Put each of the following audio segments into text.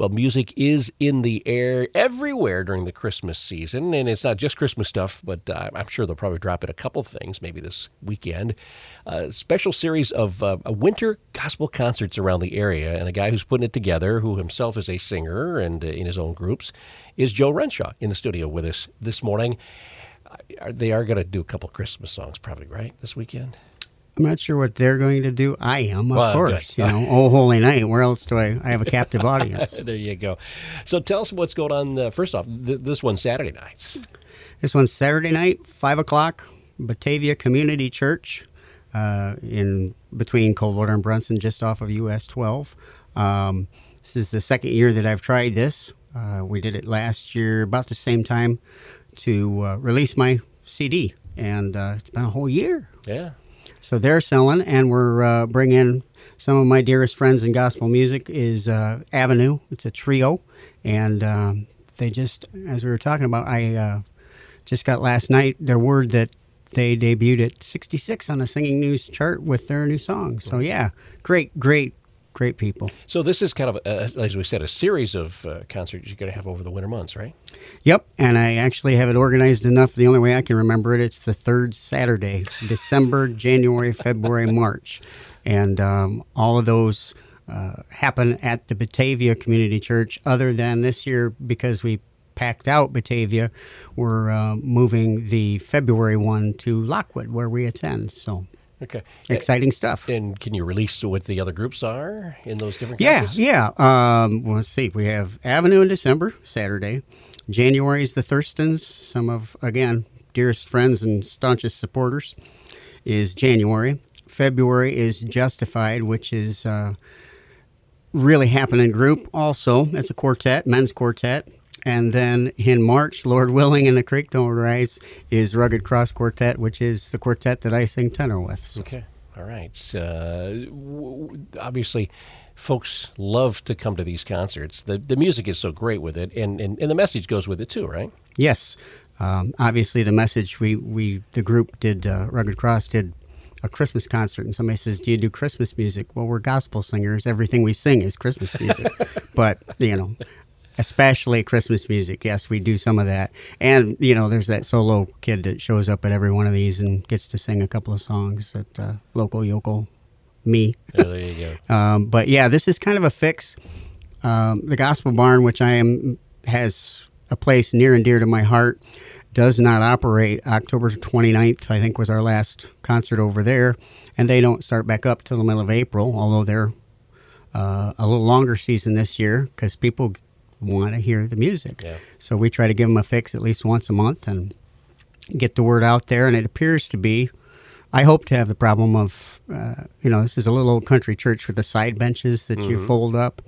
Well, music is in the air everywhere during the Christmas season, and it's not just Christmas stuff, but uh, I'm sure they'll probably drop in a couple things maybe this weekend. A special series of uh, winter gospel concerts around the area, and the guy who's putting it together, who himself is a singer and uh, in his own groups, is Joe Renshaw in the studio with us this morning. Uh, they are going to do a couple Christmas songs, probably, right, this weekend? I'm not sure what they're going to do. I am, of Well, course. You know, oh holy night. Where else do I? I have a captive audience. there you go. So tell us what's going on. Uh, first off, th- this one Saturday nights. This one's Saturday night, five o'clock, Batavia Community Church, uh, in between Coldwater and Bronson, just off of US 12. Um, this is the second year that I've tried this. Uh, we did it last year, about the same time, to uh, release my CD, and uh, it's been a whole year. Yeah. So they're selling, and we're uh, bringing some of my dearest friends in gospel music is uh, Avenue. It's a trio, and um, they just, as we were talking about, I uh, just got last night their word that they debuted at 66 on the Singing News chart with their new song. So yeah, great, great, great people. So this is kind of, a, as we said, a series of uh, concerts you're going to have over the winter months, right? Yep, and I actually have it organized enough. The only way I can remember it, it's the third Saturday, December, January, February, March, and um, all of those uh, happen at the Batavia Community Church. Other than this year, because we packed out Batavia, we're uh, moving the February one to Lockwood, where we attend. So Okay. exciting stuff. And can you release what the other groups are in those different Yeah, concerts? yeah. Um, well, let's see. We have Avenue in December, Saturday. January is the Thurstons, some of, again, dearest friends and staunchest supporters, is January. February is Justified, which is uh, really happening group also. It's a quartet, men's quartet. And then in March, Lord willing, and the creek don't rise, is Rugged Cross Quartet, which is the quartet that I sing tenor with. So Okay. All right. Uh, w- obviously, folks love to come to these concerts. The the music is so great with it, and, and, and the message goes with it too, right? Yes, um, obviously the message we we the group did uh, Rugged Cross did a Christmas concert, and somebody says, "Do you do Christmas music?" Well, we're gospel singers. Everything we sing is Christmas music, but you know. Especially Christmas music. Yes, we do some of that. And, you know, there's that solo kid that shows up at every one of these and gets to sing a couple of songs at uh, local yokel me. Yeah, there you go. Um, but yeah, this is kind of a fix. Um, the Gospel Barn, which I am has a place near and dear to my heart, does not operate. October 29th, I think, was our last concert over there, and they don't start back up till the middle of April. Although they're uh, a little longer season this year because people want to hear the music. Yeah. So we try to give them a fix at least once a month and get the word out there. And it appears to be. I hope to have the problem of, uh, you know, this is a little old country church with the side benches that you fold up.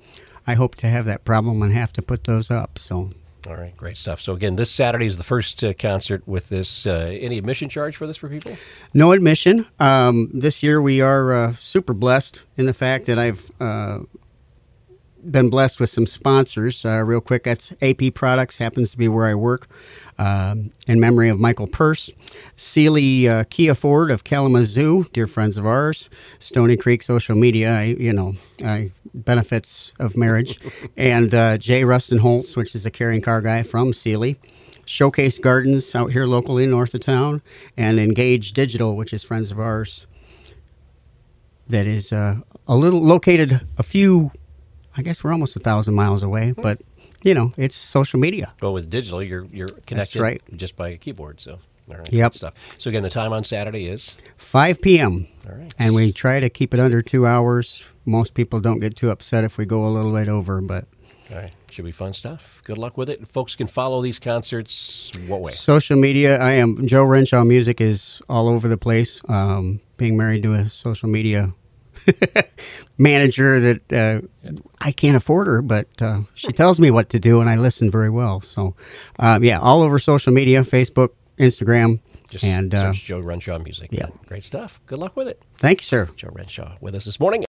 I hope to have that problem and have to put those up. So All right, great stuff. So again, this Saturday is the first uh, concert with this. Uh, any admission charge for this for people? no admission. Um, this year we are uh, super blessed in the fact that I've uh, been blessed with some sponsors. Uh, real quick, that's AP Products, happens to be where I work. Um, in memory of Michael Purse, Sealy uh, Kia Ford of Kalamazoo, dear friends of ours, Stony Creek social media, I, you know, I, benefits of marriage, and uh, Jay Rustin Holtz, which is a carrying car guy from Sealy. Showcase Gardens out here locally north of town, and Engage Digital, which is friends of ours. That is uh, a little located a few, I guess we're almost a thousand miles away, but you know it's social media. Well, with digital, you're you're connected right. just by a keyboard. So, all right, Yep. stuff. So again, the time on Saturday is 5 p.m. all right. and we try to keep it under two hours. Most people don't get too upset if we go a little bit over, but All right, should be fun stuff. Good luck with it. Folks can follow these concerts. What way? social media. I am Joe Renshaw. Music is all over the place. Um, being married to a social media manager that uh, I can't afford her, but uh, she tells me what to do, and I listen very well. So, uh, yeah, all over social media, Facebook, Instagram, Just and uh, search Joe Renshaw Music. yeah. Great stuff. Good luck with it. thank you, sir. Joe Renshaw with us this morning.